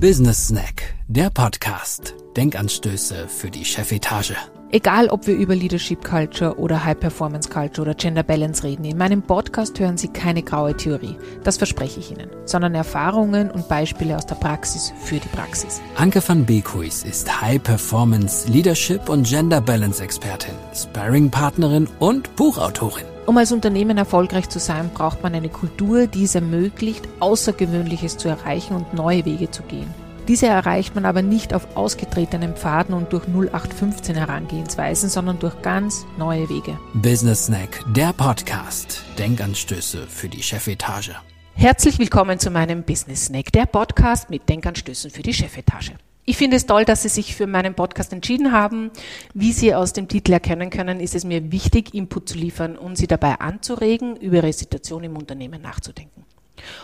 Business Snack, der Podcast. Denkanstöße für die Chefetage. Egal, ob wir über Leadership Culture oder High Performance Culture oder Gender Balance reden, in meinem Podcast hören Sie keine graue Theorie, das verspreche ich Ihnen, sondern Erfahrungen und Beispiele aus der Praxis für die Praxis. Anke van Beekhuis ist High Performance Leadership und Gender Balance Expertin, Sparring Partnerin und Buchautorin. Um als Unternehmen erfolgreich zu sein, braucht man eine Kultur, die es ermöglicht, Außergewöhnliches zu erreichen und neue Wege zu gehen. Diese erreicht man aber nicht auf ausgetretenen Pfaden und durch 0815 Herangehensweisen, sondern durch ganz neue Wege. Business Snack, der Podcast. Denkanstöße für die Chefetage. Herzlich willkommen zu meinem Business Snack, der Podcast mit Denkanstößen für die Chefetage. Ich finde es toll, dass Sie sich für meinen Podcast entschieden haben. Wie Sie aus dem Titel erkennen können, ist es mir wichtig, Input zu liefern und Sie dabei anzuregen, über Ihre Situation im Unternehmen nachzudenken.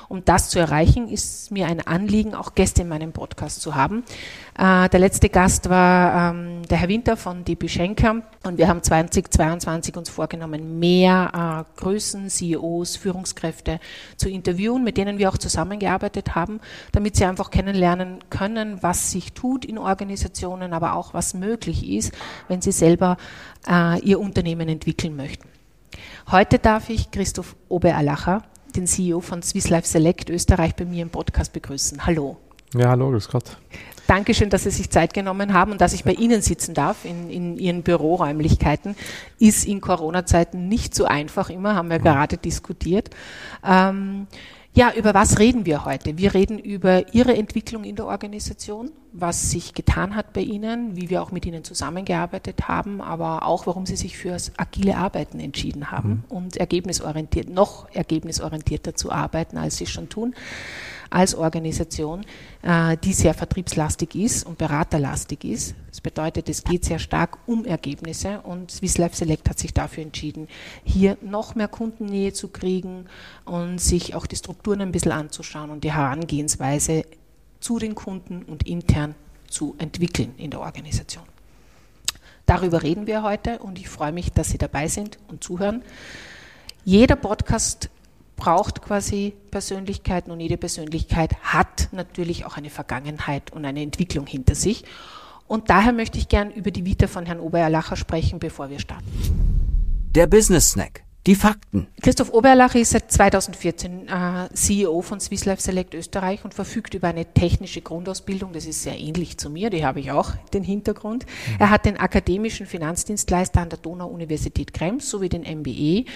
Um das zu erreichen, ist mir ein Anliegen, auch Gäste in meinem Podcast zu haben. Äh, der letzte Gast war ähm, der Herr Winter von DB Schenker und wir haben 2022 uns vorgenommen, mehr äh, Größen, CEOs, Führungskräfte zu interviewen, mit denen wir auch zusammengearbeitet haben, damit sie einfach kennenlernen können, was sich tut in Organisationen, aber auch was möglich ist, wenn sie selber äh, ihr Unternehmen entwickeln möchten. Heute darf ich Christoph Oberalacher den CEO von Swiss Life Select Österreich bei mir im Podcast begrüßen. Hallo. Ja, hallo, grüß Gott. Dankeschön, dass Sie sich Zeit genommen haben und dass ich bei Ihnen sitzen darf in, in Ihren Büroräumlichkeiten. Ist in Corona-Zeiten nicht so einfach immer, haben wir gerade diskutiert. Ähm, ja, über was reden wir heute? Wir reden über Ihre Entwicklung in der Organisation, was sich getan hat bei Ihnen, wie wir auch mit Ihnen zusammengearbeitet haben, aber auch, warum Sie sich für das agile Arbeiten entschieden haben mhm. und ergebnisorientiert, noch ergebnisorientierter zu arbeiten, als Sie schon tun als Organisation, äh, die sehr vertriebslastig ist und beraterlastig ist. Das bedeutet, es geht sehr stark um Ergebnisse und Swiss Life Select hat sich dafür entschieden, hier noch mehr Kundennähe zu kriegen und sich auch die Strukturen ein bisschen anzuschauen und die Herangehensweise zu den Kunden und intern zu entwickeln in der Organisation. Darüber reden wir heute und ich freue mich, dass Sie dabei sind und zuhören. Jeder Podcast braucht quasi Persönlichkeiten und jede Persönlichkeit hat natürlich auch eine Vergangenheit und eine Entwicklung hinter sich. Und daher möchte ich gern über die Vita von Herrn Obererlacher sprechen, bevor wir starten. Der Business Snack. Die Fakten. Christoph Oberlacher ist seit 2014 äh, CEO von Swiss Life Select Österreich und verfügt über eine technische Grundausbildung. Das ist sehr ähnlich zu mir, die habe ich auch, den Hintergrund. Mhm. Er hat den akademischen Finanzdienstleister an der Donau-Universität Krems sowie den MBE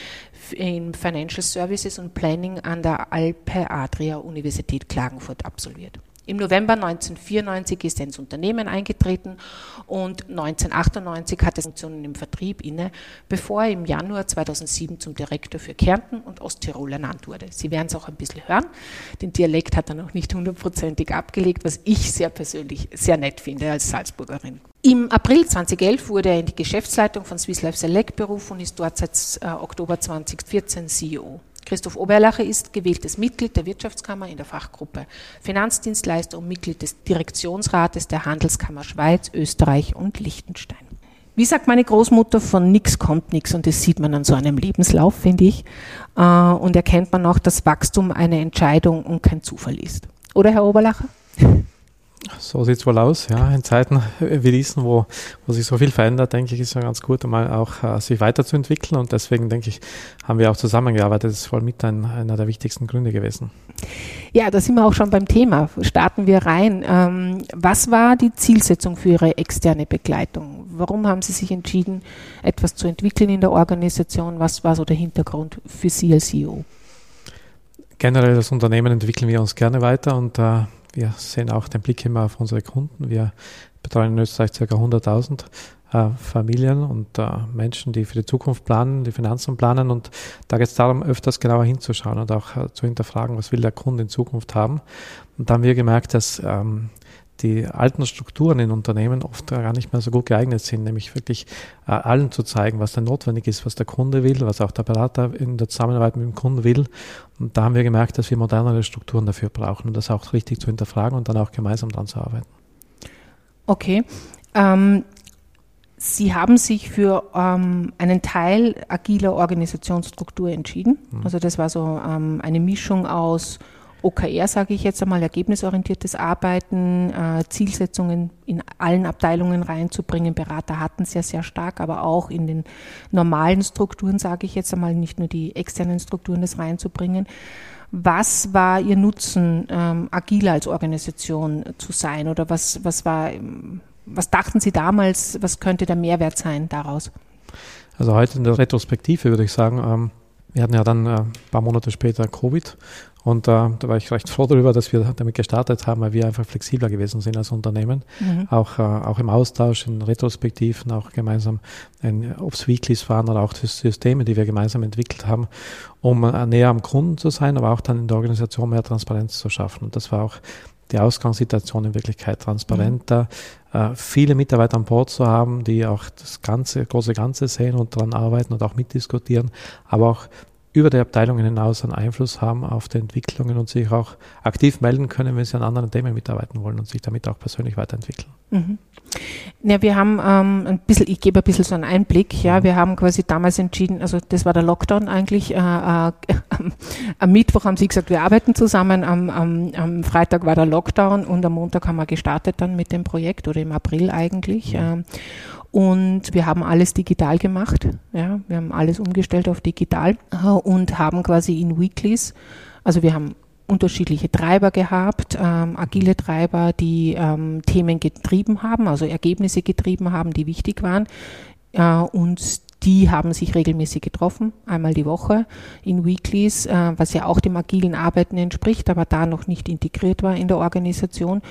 in Financial Services und Planning an der Alpe Adria Universität Klagenfurt absolviert. Im November 1994 ist er ins Unternehmen eingetreten und 1998 hat er Funktionen im Vertrieb inne, bevor er im Januar 2007 zum Direktor für Kärnten und Osttirol ernannt wurde. Sie werden es auch ein bisschen hören. Den Dialekt hat er noch nicht hundertprozentig abgelegt, was ich sehr persönlich sehr nett finde als Salzburgerin. Im April 2011 wurde er in die Geschäftsleitung von Swiss Life Select berufen und ist dort seit äh, Oktober 2014 CEO. Christoph Oberlacher ist gewähltes Mitglied der Wirtschaftskammer in der Fachgruppe Finanzdienstleister und Mitglied des Direktionsrates der Handelskammer Schweiz, Österreich und Liechtenstein. Wie sagt meine Großmutter, von nix kommt nix und das sieht man an so einem Lebenslauf, finde ich. Äh, und erkennt man auch, dass Wachstum eine Entscheidung und kein Zufall ist. Oder, Herr Oberlacher? So sieht es wohl aus. Ja, in Zeiten wie diesen, wo, wo sich so viel verändert, denke ich, ist es ja ganz gut, mal auch uh, sich weiterzuentwickeln. Und deswegen denke ich, haben wir auch zusammengearbeitet. Das ist voll mit ein, einer der wichtigsten Gründe gewesen. Ja, da sind wir auch schon beim Thema. Starten wir rein. Ähm, was war die Zielsetzung für Ihre externe Begleitung? Warum haben Sie sich entschieden, etwas zu entwickeln in der Organisation? Was war so der Hintergrund für Sie als CEO? Generell das Unternehmen entwickeln wir uns gerne weiter und uh, wir sehen auch den Blick immer auf unsere Kunden. Wir betreuen in Österreich ca. 100.000 äh, Familien und äh, Menschen, die für die Zukunft planen, die Finanzen planen. Und da geht es darum, öfters genauer hinzuschauen und auch äh, zu hinterfragen, was will der Kunde in Zukunft haben. Und da haben wir gemerkt, dass ähm, die alten Strukturen in Unternehmen oft gar nicht mehr so gut geeignet sind, nämlich wirklich äh, allen zu zeigen, was denn notwendig ist, was der Kunde will, was auch der Berater in der Zusammenarbeit mit dem Kunden will. Und da haben wir gemerkt, dass wir modernere Strukturen dafür brauchen, um das auch richtig zu hinterfragen und dann auch gemeinsam daran zu arbeiten. Okay. Ähm, Sie haben sich für ähm, einen Teil agiler Organisationsstruktur entschieden. Mhm. Also das war so ähm, eine Mischung aus OKR, sage ich jetzt einmal, ergebnisorientiertes Arbeiten, äh, Zielsetzungen in allen Abteilungen reinzubringen. Berater hatten es ja sehr stark, aber auch in den normalen Strukturen, sage ich jetzt einmal, nicht nur die externen Strukturen, das reinzubringen. Was war Ihr Nutzen, ähm, agil als Organisation zu sein? Oder was, was war, was dachten Sie damals, was könnte der Mehrwert sein daraus? Also heute in der Retrospektive würde ich sagen, ähm, wir hatten ja dann äh, ein paar Monate später Covid und äh, da war ich recht froh darüber, dass wir damit gestartet haben, weil wir einfach flexibler gewesen sind als Unternehmen. Mhm. Auch, äh, auch im Austausch, in Retrospektiven, auch gemeinsam, ob es Weeklies waren oder auch die Systeme, die wir gemeinsam entwickelt haben, um äh, näher am Kunden zu sein, aber auch dann in der Organisation mehr Transparenz zu schaffen. Und das war auch die Ausgangssituation in Wirklichkeit transparenter, mhm. äh, viele Mitarbeiter an Bord zu haben, die auch das ganze, große Ganze sehen und daran arbeiten und auch mitdiskutieren, aber auch über die Abteilungen hinaus einen Einfluss haben auf die Entwicklungen und sich auch aktiv melden können, wenn sie an anderen Themen mitarbeiten wollen und sich damit auch persönlich weiterentwickeln. Mhm. Ja, wir haben ähm, ein bisschen, ich gebe ein bisschen so einen Einblick, ja, mhm. wir haben quasi damals entschieden, also das war der Lockdown eigentlich, äh, äh, am Mittwoch haben sie gesagt, wir arbeiten zusammen, am, am, am, Freitag war der Lockdown und am Montag haben wir gestartet dann mit dem Projekt oder im April eigentlich. Mhm. Äh, und wir haben alles digital gemacht. Ja, wir haben alles umgestellt auf digital äh, und haben quasi in Weeklies, also wir haben unterschiedliche Treiber gehabt, ähm, agile Treiber, die ähm, Themen getrieben haben, also Ergebnisse getrieben haben, die wichtig waren. Äh, und die haben sich regelmäßig getroffen, einmal die Woche in Weeklies, äh, was ja auch dem agilen Arbeiten entspricht, aber da noch nicht integriert war in der Organisation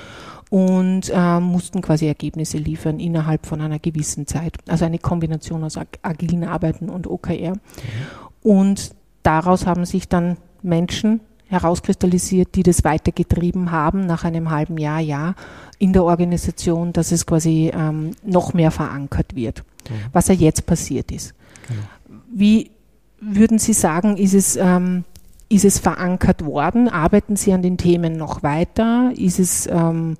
und äh, mussten quasi Ergebnisse liefern innerhalb von einer gewissen Zeit. Also eine Kombination aus ag agilen Arbeiten und OKR. Mhm. Und daraus haben sich dann Menschen herauskristallisiert, die das weitergetrieben haben nach einem halben Jahr, Jahr in der Organisation, dass es quasi ähm, noch mehr verankert wird, mhm. was ja jetzt passiert ist. Genau. Wie würden Sie sagen, ist es, ähm, ist es verankert worden? Arbeiten Sie an den Themen noch weiter? Ist es ähm,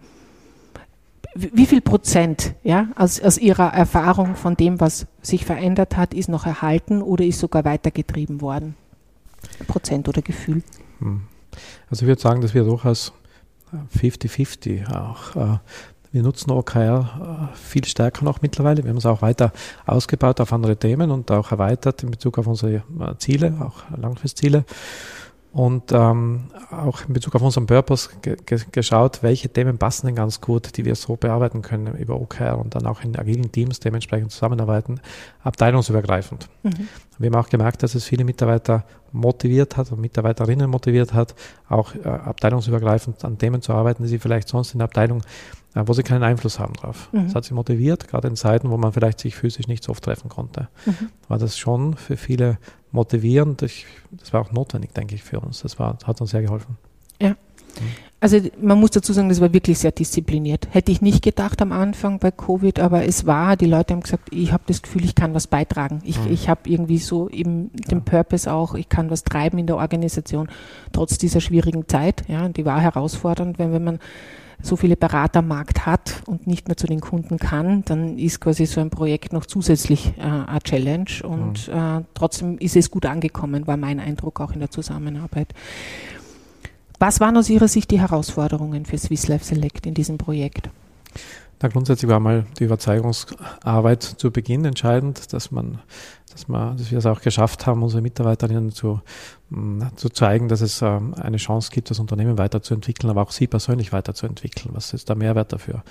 wie viel Prozent ja, aus, aus Ihrer Erfahrung von dem, was sich verändert hat, ist noch erhalten oder ist sogar weitergetrieben worden? Prozent oder Gefühl? Hm. Also ich würde sagen, dass wir durchaus 50-50 auch. Äh, wir nutzen OKR äh, viel stärker noch mittlerweile. Wir haben es auch weiter ausgebaut auf andere Themen und auch erweitert in Bezug auf unsere äh, Ziele, auch Langfristziele und ähm, auch in Bezug auf unseren Purpose ge geschaut, welche Themen passen denn ganz gut, die wir so bearbeiten können über OKR und dann auch in agilen Teams dementsprechend zusammenarbeiten, abteilungsübergreifend. Mhm. Wir haben auch gemerkt, dass es viele Mitarbeiter motiviert hat und Mitarbeiterinnen motiviert hat, auch äh, abteilungsübergreifend an Themen zu arbeiten, die sie vielleicht sonst in der Abteilung äh, wo sie keinen Einfluss haben drauf. Mhm. Das hat sie motiviert, gerade in Zeiten, wo man vielleicht sich physisch nicht so oft treffen konnte. Mhm. War das schon für viele motivierend. Ich, das war auch notwendig, denke ich, für uns. Das war, hat uns sehr geholfen. Ja. Mhm. Also man muss dazu sagen, das war wirklich sehr diszipliniert. Hätte ich nicht gedacht am Anfang bei Covid, aber es war, die Leute haben gesagt, ich habe das Gefühl, ich kann was beitragen. Ich, mhm. ich habe irgendwie so eben den ja. Purpose auch, ich kann was treiben in der Organisation, trotz dieser schwierigen Zeit. Ja, und die war herausfordernd, wenn, wenn man so viele Berater am Markt hat und nicht mehr zu den Kunden kann, dann ist quasi so ein Projekt noch zusätzlich äh, eine Challenge und mhm. äh, trotzdem ist es gut angekommen, war mein Eindruck auch in der Zusammenarbeit. Was waren aus Ihrer Sicht die Herausforderungen für Swiss Life Select in diesem Projekt? Na, grundsätzlich war mal die Überzeugungsarbeit zu Beginn entscheidend, dass man dass, wir, dass wir es auch geschafft haben, unsere Mitarbeiterinnen zu, mm, zu zeigen, dass es ähm, eine Chance gibt, das Unternehmen weiterzuentwickeln, aber auch sie persönlich weiterzuentwickeln. Was ist der Mehrwert dafür?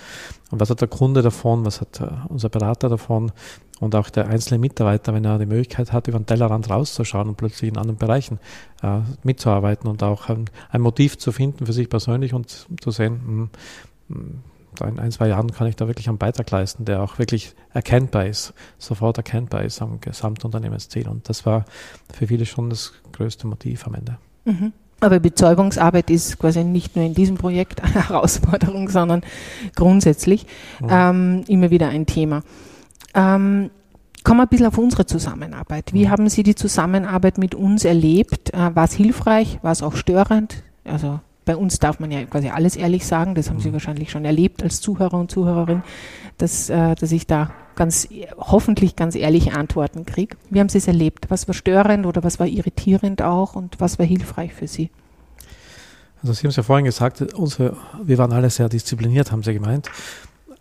Und was hat der Kunde davon? Was hat äh, unser Berater davon? Und auch der einzelne Mitarbeiter, wenn er die Möglichkeit hat, über den Tellerrand rauszuschauen und plötzlich in anderen Bereichen äh, mitzuarbeiten und auch ein, ein, Motiv zu finden für sich persönlich und zu sehen, mh, mm, in ein, zwei Jahren kann ich da wirklich einen Beitrag leisten, der auch wirklich erkennbar ist, sofort erkennbar ist am Gesamtunternehmensziel. Und das war für viele schon das größte Motiv am Ende. Mhm. Aber Betäubungsarbeit ist quasi nicht nur in diesem Projekt eine Herausforderung, sondern grundsätzlich mhm. ähm, immer wieder ein Thema. Ähm, Kommen wir ein bisschen auf unsere Zusammenarbeit. Wie mhm. haben Sie die Zusammenarbeit mit uns erlebt? Äh, war es hilfreich? War es auch störend? Also bei uns darf man ja quasi alles ehrlich sagen, das haben Sie mhm. wahrscheinlich schon erlebt als Zuhörer und Zuhörerin, dass, äh, dass ich da ganz hoffentlich ganz ehrliche Antworten kriege. Wie haben Sie es erlebt? Was war störend oder was war irritierend auch und was war hilfreich für Sie? Also Sie haben es ja vorhin gesagt, unsere, wir waren alle sehr diszipliniert, haben Sie gemeint.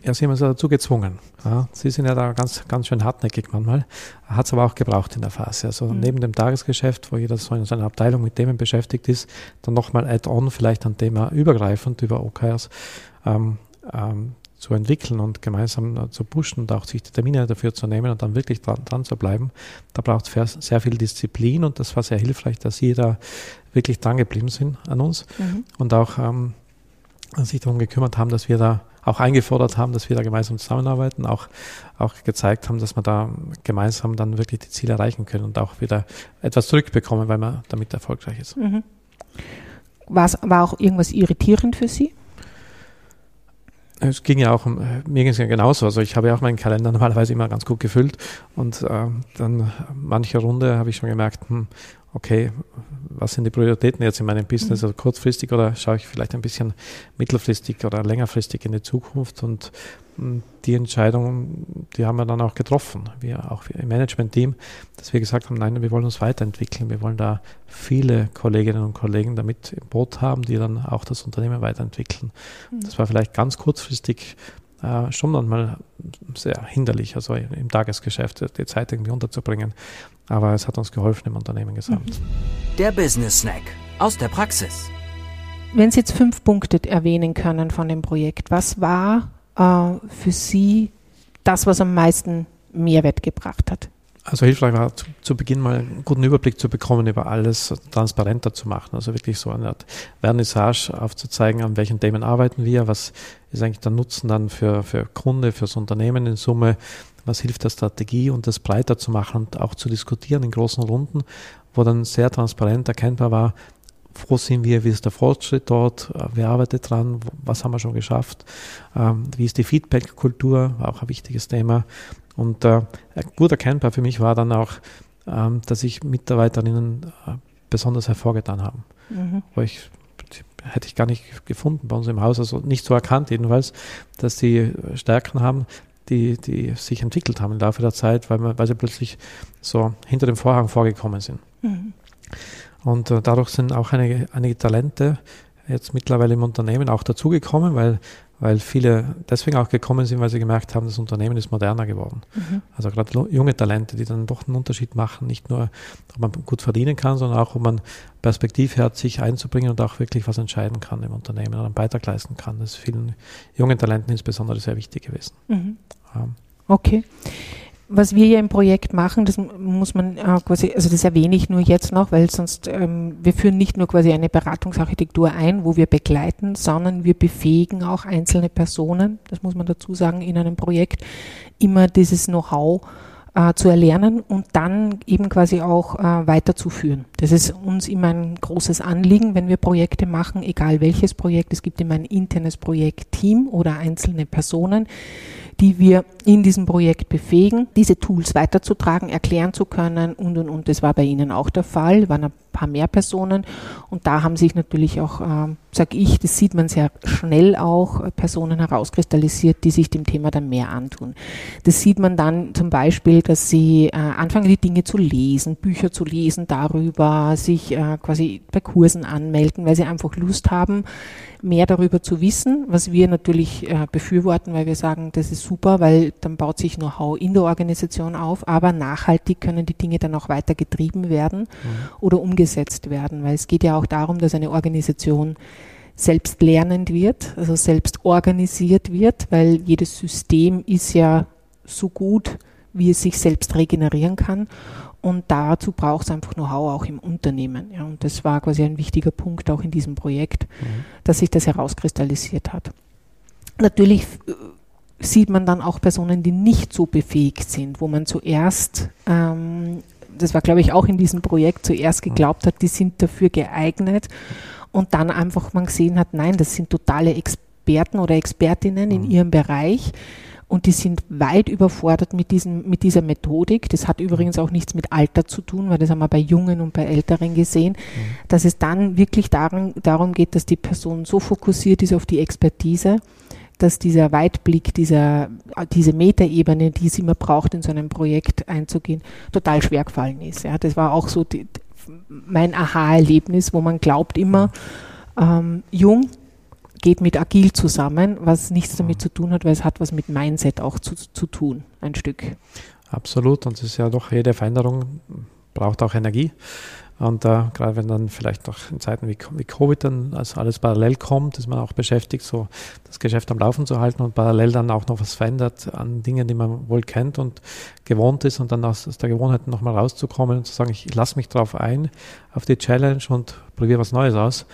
Ja, Sie haben uns dazu gezwungen. Ja, Sie sind ja da ganz, ganz schön hartnäckig manchmal. Hat es aber auch gebraucht in der Phase. Also mhm. neben dem Tagesgeschäft, wo jeder so in seiner Abteilung mit Themen beschäftigt ist, dann nochmal add-on vielleicht ein Thema übergreifend über OKRs ähm, ähm, zu entwickeln und gemeinsam äh, zu pushen und auch sich die Termine dafür zu nehmen und dann wirklich dran, dran zu bleiben. Da braucht es sehr viel Disziplin und das war sehr hilfreich, dass Sie da wirklich dran geblieben sind an uns mhm. und auch ähm, sich darum gekümmert haben, dass wir da auch eingefordert haben, dass wir da gemeinsam zusammenarbeiten, auch, auch gezeigt haben, dass wir da gemeinsam dann wirklich die Ziele erreichen können und auch wieder etwas zurückbekommen, weil man damit erfolgreich ist. Mhm. War's, war auch irgendwas irritierend für Sie? Es ging ja auch, mir ging es ja genauso. Also ich habe ja auch meinen Kalender normalerweise immer ganz gut gefüllt und äh, dann manche Runde habe ich schon gemerkt, hm, okay, was sind die Prioritäten jetzt in meinem Business, mhm. also kurzfristig oder schaue ich vielleicht ein bisschen mittelfristig oder längerfristig in die Zukunft und hm, die Entscheidung, die haben wir dann auch getroffen, wir auch im Management-Team, dass wir gesagt haben, nein, wir wollen uns weiterentwickeln, wir wollen da viele Kolleginnen und Kollegen damit im Boot haben, die dann auch das Unternehmen weiterentwickeln. Mhm. Das war vielleicht ganz kurzfristig äh, schon manchmal sehr hinderlich, also im Tagesgeschäft die Zeit irgendwie unterzubringen. Aber es hat uns geholfen im Unternehmen gesamt. Mhm. Der Business Snack aus der Praxis. Wenn Sie jetzt fünf Punkte erwähnen können von dem Projekt, was war äh, für Sie das, was am meisten Mehrwert gebracht hat? Also hilfreich war zu, zu, Beginn mal einen guten Überblick zu bekommen, über alles transparenter zu machen. Also wirklich so eine Art Vernissage aufzuzeigen, an welchen Themen arbeiten wir, was ist eigentlich der Nutzen dann für, für Kunde, fürs Unternehmen in Summe, was hilft der Strategie und das breiter zu machen und auch zu diskutieren in großen Runden, wo dann sehr transparent erkennbar war, wo sind wir, wie ist der Fortschritt dort, wer arbeitet dran, was haben wir schon geschafft, ähm, wie ist die Feedback-Kultur, war auch ein wichtiges Thema und äh, gut erkennbar für mich war dann auch, ähm, dass sich Mitarbeiterinnen äh, besonders hervorgetan haben. Mhm. Wo ich hätte ich gar nicht gefunden bei uns im Haus, also nicht so erkannt jedenfalls, dass sie Stärken haben, die, die sich entwickelt haben im Laufe der Zeit, weil, man, weil sie plötzlich so hinter dem Vorhang vorgekommen sind. Mhm. Und äh, dadurch sind auch einige, einige Talente jetzt mittlerweile im Unternehmen auch dazugekommen, weil weil viele deswegen auch gekommen sind, weil sie gemerkt haben, das Unternehmen ist moderner geworden. Mhm. Also gerade junge Talente, die dann doch einen Unterschied machen, nicht nur, ob man gut verdienen kann, sondern auch, ob man Perspektive hat, sich einzubringen und auch wirklich was entscheiden kann im Unternehmen oder einen Beitrag leisten kann. Das ist vielen jungen Talenten insbesondere sehr wichtig gewesen. Mhm. Okay was wir ja im Projekt machen, das muss man äh, quasi, also das erwähne ich nur jetzt noch, weil sonst, ähm, wir führen nicht nur quasi eine Beratungsarchitektur ein, wo wir begleiten, sondern wir befähigen auch einzelne Personen, das muss man dazu sagen, in einem Projekt, immer dieses Know-how äh, zu erlernen und dann eben quasi auch äh, weiterzuführen. Das ist uns immer ein großes Anliegen, wenn wir Projekte machen, egal welches Projekt. Es gibt immer ein internes Projektteam oder einzelne Personen, die wir in diesem Projekt befähigen, diese Tools weiterzutragen, erklären zu können und und und. Das war bei Ihnen auch der Fall, waren ein paar mehr Personen und da haben sich natürlich auch, äh, sag ich, das sieht man sehr schnell auch, Personen herauskristallisiert, die sich dem Thema dann mehr antun. Das sieht man dann zum Beispiel, dass sie äh, anfangen, die Dinge zu lesen, Bücher zu lesen darüber, sich äh, quasi bei Kursen anmelden, weil sie einfach Lust haben, mehr darüber zu wissen, was wir natürlich äh, befürworten, weil wir sagen, das ist super, weil dann baut sich Know-how in der Organisation auf, aber nachhaltig können die Dinge dann auch weiter getrieben werden mhm. oder umgesetzt werden, weil es geht ja auch darum, dass eine Organisation selbst lernend wird, also selbst organisiert wird, weil jedes System ist ja so gut, wie es sich selbst regenerieren kann. Und dazu braucht es einfach Know-how auch im Unternehmen. Ja, und das war quasi ein wichtiger Punkt auch in diesem Projekt, mhm. dass sich das herauskristallisiert hat. Natürlich äh, sieht man dann auch Personen, die nicht so befähigt sind, wo man zuerst, ähm, das war glaube ich auch in diesem Projekt, zuerst mhm. geglaubt hat, die sind dafür geeignet und dann einfach man gesehen hat, nein, das sind totale Experten oder Expertinnen in mhm. ihrem Bereich und die sind weit überfordert mit, diesem, mit dieser Methodik. Das hat übrigens auch nichts mit Alter zu tun, weil das haben wir bei Jungen und bei Älteren gesehen, mhm. dass es dann wirklich darum, darum geht, dass die Person so fokussiert ist auf die Expertise, dass dieser Weitblick, dieser, diese Metaebene, die es immer braucht, in so einem Projekt einzugehen, total schwer gefallen ist. Ja, das war auch so die, mein Aha-Erlebnis, wo man glaubt immer, Ähm, jung geht mit agil zusammen, was nichts damit zu tun hat, weil es hat was mit Mindset auch zu, zu tun, ein Stück. Absolut. Und es ist ja doch, jede Veränderung braucht auch Energie. Und äh, gerade wenn dann vielleicht auch in Zeiten wie, wie Covid dann also alles parallel kommt, ist man auch beschäftigt, so das Geschäft am Laufen zu halten und parallel dann auch noch was verändert an Dingen, die man wohl kennt und gewohnt ist und dann aus, aus der Gewohnheit nochmal rauszukommen und zu sagen, ich, ich lasse mich drauf ein, auf die Challenge und probiere was Neues aus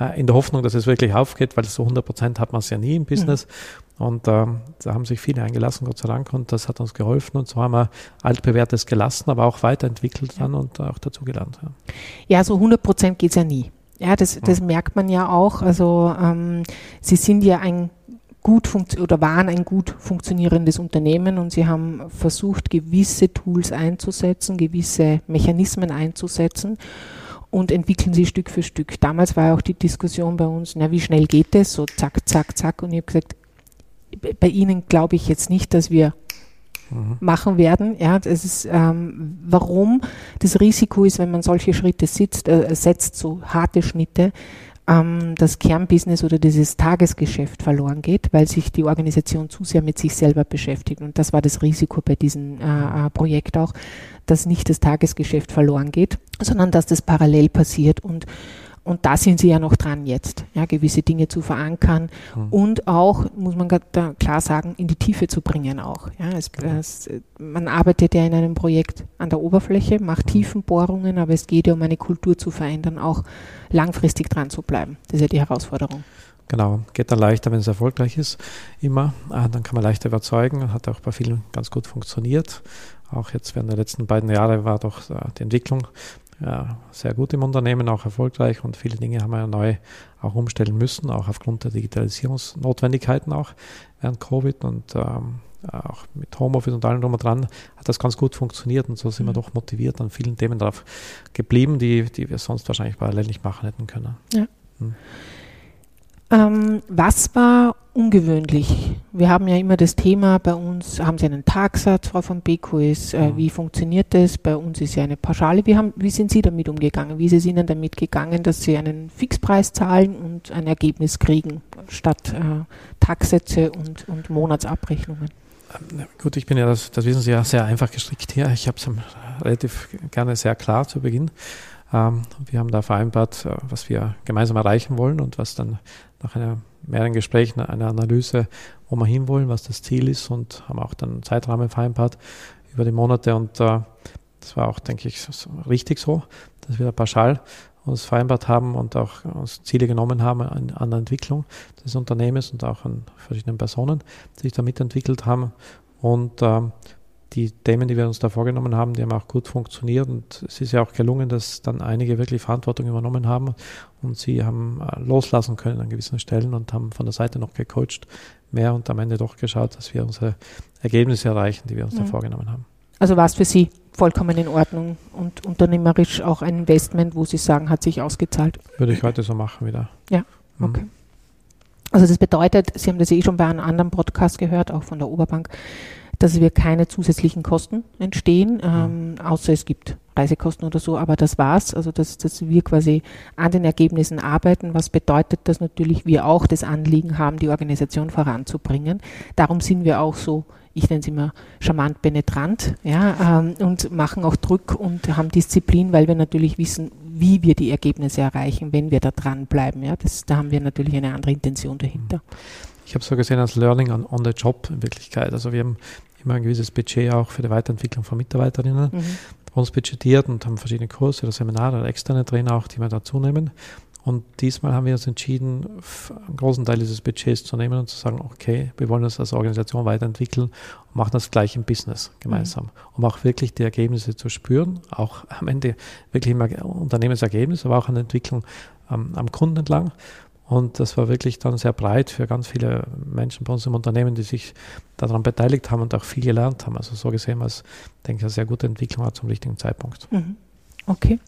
äh, in der Hoffnung, dass es wirklich aufgeht, weil so 100 Prozent hat man es ja nie im Business. Mhm. Und ähm, da haben sich viele eingelassen, Gott sei Dank, und das hat uns geholfen. Und so haben wir altbewährtes gelassen, aber auch weiterentwickelt dann und auch dazugelernt. Ja. ja, so 100 Prozent geht es ja nie. Ja, das, das mhm. merkt man ja auch. Also ähm, Sie sind ja ein gut oder waren ein gut funktionierendes Unternehmen und sie haben versucht, gewisse Tools einzusetzen, gewisse Mechanismen einzusetzen und entwickeln sie Stück für Stück. Damals war auch die Diskussion bei uns, na, wie schnell geht es? So zack, zack, zack. Und ich habe gesagt, bei Ihnen glaube ich jetzt nicht, dass wir mhm. machen werden. Ja, das ist, ähm, warum das Risiko ist, wenn man solche Schritte sitzt, äh, setzt, so harte Schnitte, ähm, das Kernbusiness oder dieses Tagesgeschäft verloren geht, weil sich die Organisation zu sehr mit sich selber beschäftigt. Und das war das Risiko bei diesem äh, äh, Projekt auch, dass nicht das Tagesgeschäft verloren geht, sondern dass das parallel passiert und und da sind sie ja noch dran jetzt, ja, gewisse Dinge zu verankern mhm. und auch, muss man klar sagen, in die Tiefe zu bringen auch. Ja, es, genau. es, man arbeitet ja in einem Projekt an der Oberfläche, macht mhm. Tiefenbohrungen, aber es geht ja um eine Kultur zu verändern, auch langfristig dran zu bleiben. Das ist ja die Herausforderung. Genau, geht dann leichter, wenn es erfolgreich ist, immer. Ah, dann kann man leichter überzeugen, hat auch bei vielen ganz gut funktioniert. Auch jetzt während der letzten beiden Jahre war doch äh, die Entwicklung ja, sehr gut im Unternehmen, auch erfolgreich und viele Dinge haben wir ja neu auch umstellen müssen, auch aufgrund der Digitalisierungsnotwendigkeiten auch während Covid und ähm, auch mit Homeoffice und allem drum und dran hat das ganz gut funktioniert und so sind mhm. wir doch motiviert an vielen Themen drauf geblieben, die, die wir sonst wahrscheinlich parallel nicht machen hätten können. Ja. Mhm. Ähm, was war ungewöhnlich? Wir haben ja immer das Thema, bei uns haben Sie einen Tagsatz, Frau von BQS, äh, wie funktioniert das? Bei uns ist ja eine Pauschale. Wie, haben, wie sind Sie damit umgegangen? Wie ist es Ihnen damit gegangen, dass Sie einen Fixpreis zahlen und ein Ergebnis kriegen, statt äh, Tagsätze und, und Monatsabrechnungen? Ähm, gut, ich bin ja, das, das wissen Sie ja, sehr einfach gestrickt hier. Ich habe es relativ gerne sehr klar zu Beginn. Ähm, wir haben da vereinbart, äh, was wir gemeinsam erreichen wollen und was dann nach einer mehreren Gesprächen, einer Analyse, wo wir hinwollen, was das Ziel ist und haben auch dann einen Zeitrahmen vereinbart über die Monate und äh, das war auch, denke ich, richtig so, dass wir pauschal uns vereinbart haben und auch uns Ziele genommen haben an, an der Entwicklung des Unternehmens und auch an verschiedenen Personen, die sich da mitentwickelt haben. Und ähm, die Themen, die wir uns da vorgenommen haben, die haben auch gut funktioniert und es ist ja auch gelungen, dass dann einige wirklich Verantwortung übernommen haben und sie haben äh, loslassen können an gewissen Stellen und haben von der Seite noch gecoacht mehr und am Ende doch geschaut, dass wir unsere Ergebnisse erreichen, die wir uns mhm. da vorgenommen haben. Also war es für Sie vollkommen in Ordnung und unternehmerisch auch ein Investment, wo Sie sagen, hat sich ausgezahlt? Würde ich heute so machen wieder. Ja, mhm. okay. Mhm. Also das bedeutet, Sie haben das eh schon bei einem anderen Podcast gehört, auch von der Oberbank, dass wir keine zusätzlichen Kosten entstehen, ähm, außer es gibt Reisekosten oder so, aber das war's. Also dass, dass wir quasi an den Ergebnissen arbeiten, was bedeutet, dass natürlich wir auch das Anliegen haben, die Organisation voranzubringen. Darum sind wir auch so, ich nenne es immer charmant penetrant, ja, ähm, und machen auch Druck und haben Disziplin, weil wir natürlich wissen, wie wir die Ergebnisse erreichen, wenn wir da dranbleiben. Ja, das, da haben wir natürlich eine andere Intention dahinter. Ich habe so gesehen als Learning on, on the Job in Wirklichkeit. Also wir haben immer ein gewisses Budget auch für die Weiterentwicklung von Mitarbeiterinnen mhm. uns budgetiert und haben verschiedene Kurse oder Seminare oder externe Trainer auch, die wir dazu nehmen. Und diesmal haben wir uns entschieden, einen großen Teil dieses Budgets zu nehmen und zu sagen, okay, wir wollen uns als Organisation weiterentwickeln und machen das gleich im Business gemeinsam, mhm. um auch wirklich die Ergebnisse zu spüren, auch am Ende wirklich im Unternehmensergebnis, aber auch an der Entwicklung ähm, am Kunden entlang. Und das war wirklich dann sehr breit für ganz viele Menschen bei uns im Unternehmen, die sich daran beteiligt haben und auch viel gelernt haben. Also so gesehen war es, denke ich, eine sehr gute Entwicklung zum richtigen Zeitpunkt. Mhm. Okay.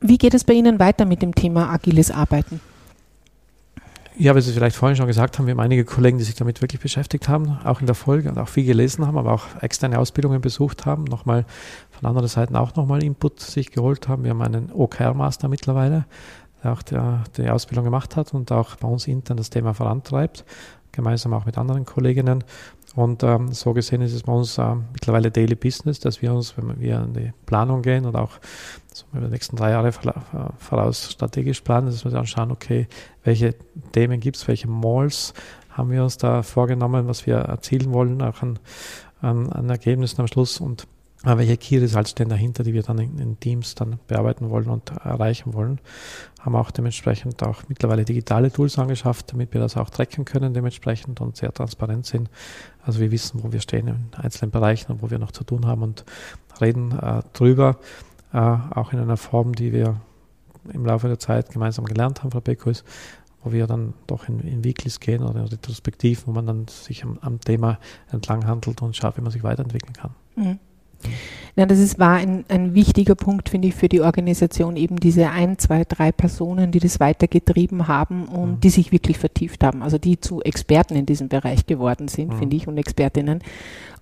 Wie geht es bei Ihnen weiter mit dem Thema agiles Arbeiten? Ja, wie Sie vielleicht vorhin schon gesagt haben, wir haben einige Kollegen, die sich damit wirklich beschäftigt haben, auch in der Folge und auch viel gelesen haben, aber auch externe Ausbildungen besucht haben, nochmal von anderen Seiten auch nochmal Input sich geholt haben. Wir haben einen OKR-Master mittlerweile, auch der, die Ausbildung gemacht hat und auch bei uns intern das Thema vorantreibt, gemeinsam auch mit anderen Kolleginnen. Und ähm, so gesehen ist es bei uns äh, mittlerweile Daily Business, dass wir uns, wenn wir in die Planung gehen und auch so über die nächsten drei Jahre voraus strategisch planen, dass wir dann schauen, okay, welche Themen gibt es, welche Malls haben wir uns da vorgenommen, was wir erzielen wollen, auch an, an, an Ergebnissen am Schluss und äh, welche Key Results stehen dahinter, die wir dann in, in, Teams dann bearbeiten wollen und erreichen wollen. Haben auch dementsprechend auch mittlerweile digitale Tools angeschafft, damit wir das auch tracken können dementsprechend und sehr transparent sind. Also wir wissen, wo wir stehen in einzelnen Bereichen und wo wir noch zu tun haben und reden äh, drüber, äh, auch in einer Form, die wir im Laufe der Zeit gemeinsam gelernt haben, Frau Beckus, wo wir dann doch in, in Weeklies gehen oder in Retrospektiv, wo man dann sich am, am Thema entlang handelt und schaut, wie man sich weiterentwickeln kann. Mhm. Ja, das ist, war ein, ein wichtiger Punkt, finde ich, für die Organisation, eben diese ein, zwei, drei Personen, die das weitergetrieben haben und mhm. die sich wirklich vertieft haben, also die zu Experten in diesem Bereich geworden sind, mhm. finde ich, und Expertinnen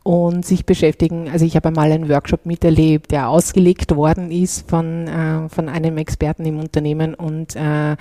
und sich beschäftigen. Also ich habe einmal einen Workshop miterlebt, der ausgelegt worden ist von, äh, von einem Experten im Unternehmen und äh,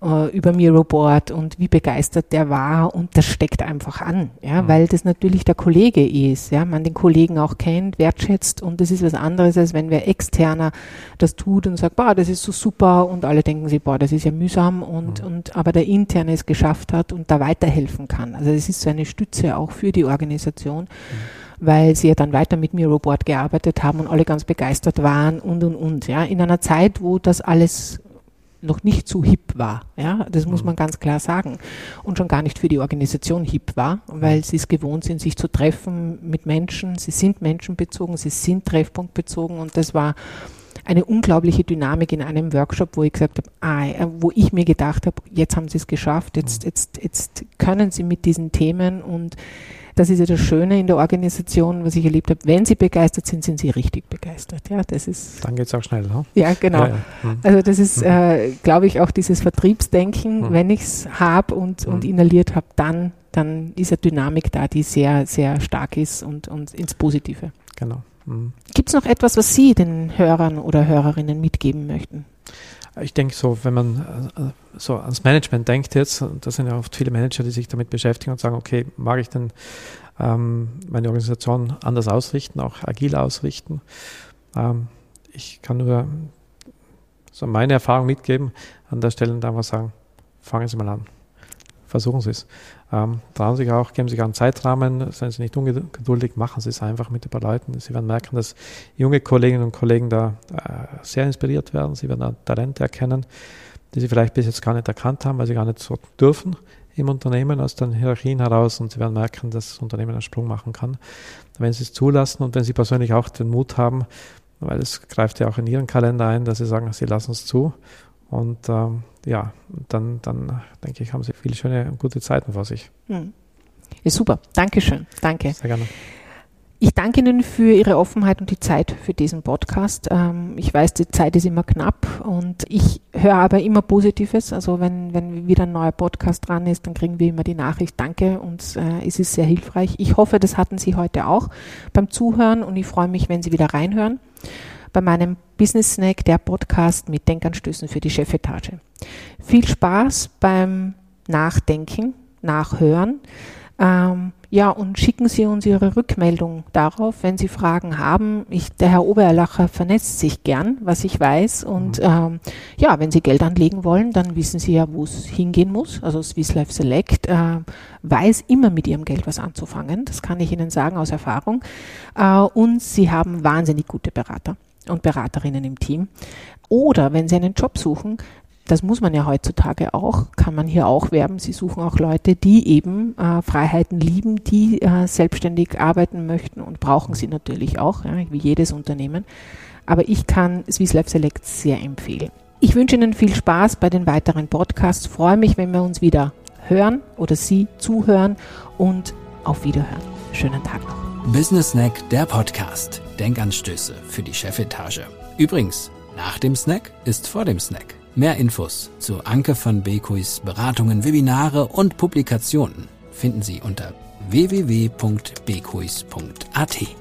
äh, über Miroboard und wie begeistert der war und das steckt einfach an, ja, mhm. weil das natürlich der Kollege ist, ja, man den Kollegen auch kennt, wertschätzt und das ist was anderes, als wenn wer externer das tut und sagt, boah, das ist so super und alle denken sich, boah, das ist ja mühsam und, mhm. und aber der interne es geschafft hat und da weiterhelfen kann. Also es ist so eine Stütze auch für die Organisation. Mhm weil sie ja dann weiter mit Miroboard gearbeitet haben und alle ganz begeistert waren und und und. Ja, in einer Zeit, wo das alles noch nicht so hip war. Ja, das muss mhm. man ganz klar sagen. Und schon gar nicht für die Organisation hip war, weil mhm. sie es gewohnt sind, sich zu treffen mit Menschen. Sie sind menschenbezogen, sie sind treffpunktbezogen und das war eine unglaubliche Dynamik in einem Workshop, wo ich gesagt habe, ah, äh, wo ich mir gedacht habe, jetzt haben sie es geschafft, jetzt, mhm. jetzt, jetzt können sie mit diesen Themen und das ist ja das Schöne in der Organisation, was ich erlebt habe. Wenn sie begeistert sind, sind sie richtig begeistert. Ja, das ist. Dann geht es auch schnell, ne? Ja, genau. Ja, ja. Mhm. Also das ist, mhm. äh, glaube ich, auch dieses Vertriebsdenken. Mhm. Wenn ich es habe und, und mhm. inhaliert habe, dann, dann ist eine Dynamik da, die sehr, sehr stark ist und, und ins Positive. Genau. Mhm. Gibt es noch etwas, was Sie den Hörern oder Hörerinnen mitgeben möchten? Ich denke so, wenn man äh, so ans Management denkt jetzt, das sind ja oft viele Manager, die sich damit beschäftigen und sagen, okay, mag ich denn ähm, meine Organisation anders ausrichten, auch agil ausrichten? Ähm, ich kann nur so meine Erfahrung mitgeben an der Stelle und einfach sagen, fangen Sie mal an versuchen Sie es. Ähm, trauen Sie sich auch, geben Sie sich einen Zeitrahmen, seien Sie nicht ungeduldig, machen Sie es einfach mit den Leuten. Sie werden merken, dass junge Kolleginnen und Kollegen da äh, sehr inspiriert werden. Sie werden Talente erkennen, die Sie vielleicht bis jetzt gar nicht erkannt haben, weil sie gar nicht so dürfen im Unternehmen aus den Hierarchien heraus und Sie werden merken, dass das Unternehmen einen Sprung machen kann, wenn Sie es zulassen und wenn Sie persönlich auch den Mut haben, weil es greift ja auch in Ihren Kalender ein, dass Sie sagen, Sie lassen es zu und ähm, ja, dann, dann denke ich, haben sie viele schöne und gute Zeiten vor sich. Ja, super. Dankeschön. Danke. Sehr gerne. Ich danke Ihnen für Ihre Offenheit und die Zeit für diesen Podcast. Ähm, ich weiß, die Zeit ist immer knapp und ich höre aber immer Positives. Also wenn, wenn wieder ein neuer Podcast dran ist, dann kriegen wir immer die Nachricht, danke und äh, es ist sehr hilfreich. Ich hoffe, das hatten Sie heute auch beim Zuhören und ich freue mich, wenn Sie wieder reinhören bei meinem Business Snack, der Podcast mit Denkanstößen für die Chefetage. Viel Spaß beim Nachdenken, Nachhören. Ähm, ja, und schicken Sie uns Ihre Rückmeldung darauf, wenn Sie Fragen haben. Ich, der Herr Obererlacher vernetzt sich gern, was ich weiß. Und mhm. ähm, ja, wenn Sie Geld anlegen wollen, dann wissen Sie ja, wo es hingehen muss. Also Swiss Life Select äh, weiß immer mit Ihrem Geld was anzufangen. Das kann ich Ihnen sagen aus Erfahrung. Äh, und Sie haben wahnsinnig gute Berater und Beraterinnen im Team. Oder wenn Sie einen Job suchen, das muss man ja heutzutage auch, kann man hier auch werben. Sie suchen auch Leute, die eben äh, Freiheiten lieben, die äh, selbstständig arbeiten möchten und brauchen sie natürlich auch, ja, wie jedes Unternehmen. Aber ich kann Swiss Life Select sehr empfehlen. Ich wünsche Ihnen viel Spaß bei den weiteren Podcasts. Freue mich, wenn wir uns wieder hören oder Sie zuhören und auf Wiederhören. Schönen Tag noch. Business Snack, der Podcast. Denkanstöße für die Chefetage. Übrigens, nach dem Snack ist vor dem Snack. Mehr Infos zu Anke van Beekuis Beratungen, Webinare und Publikationen finden Sie unter www.bekuis.at.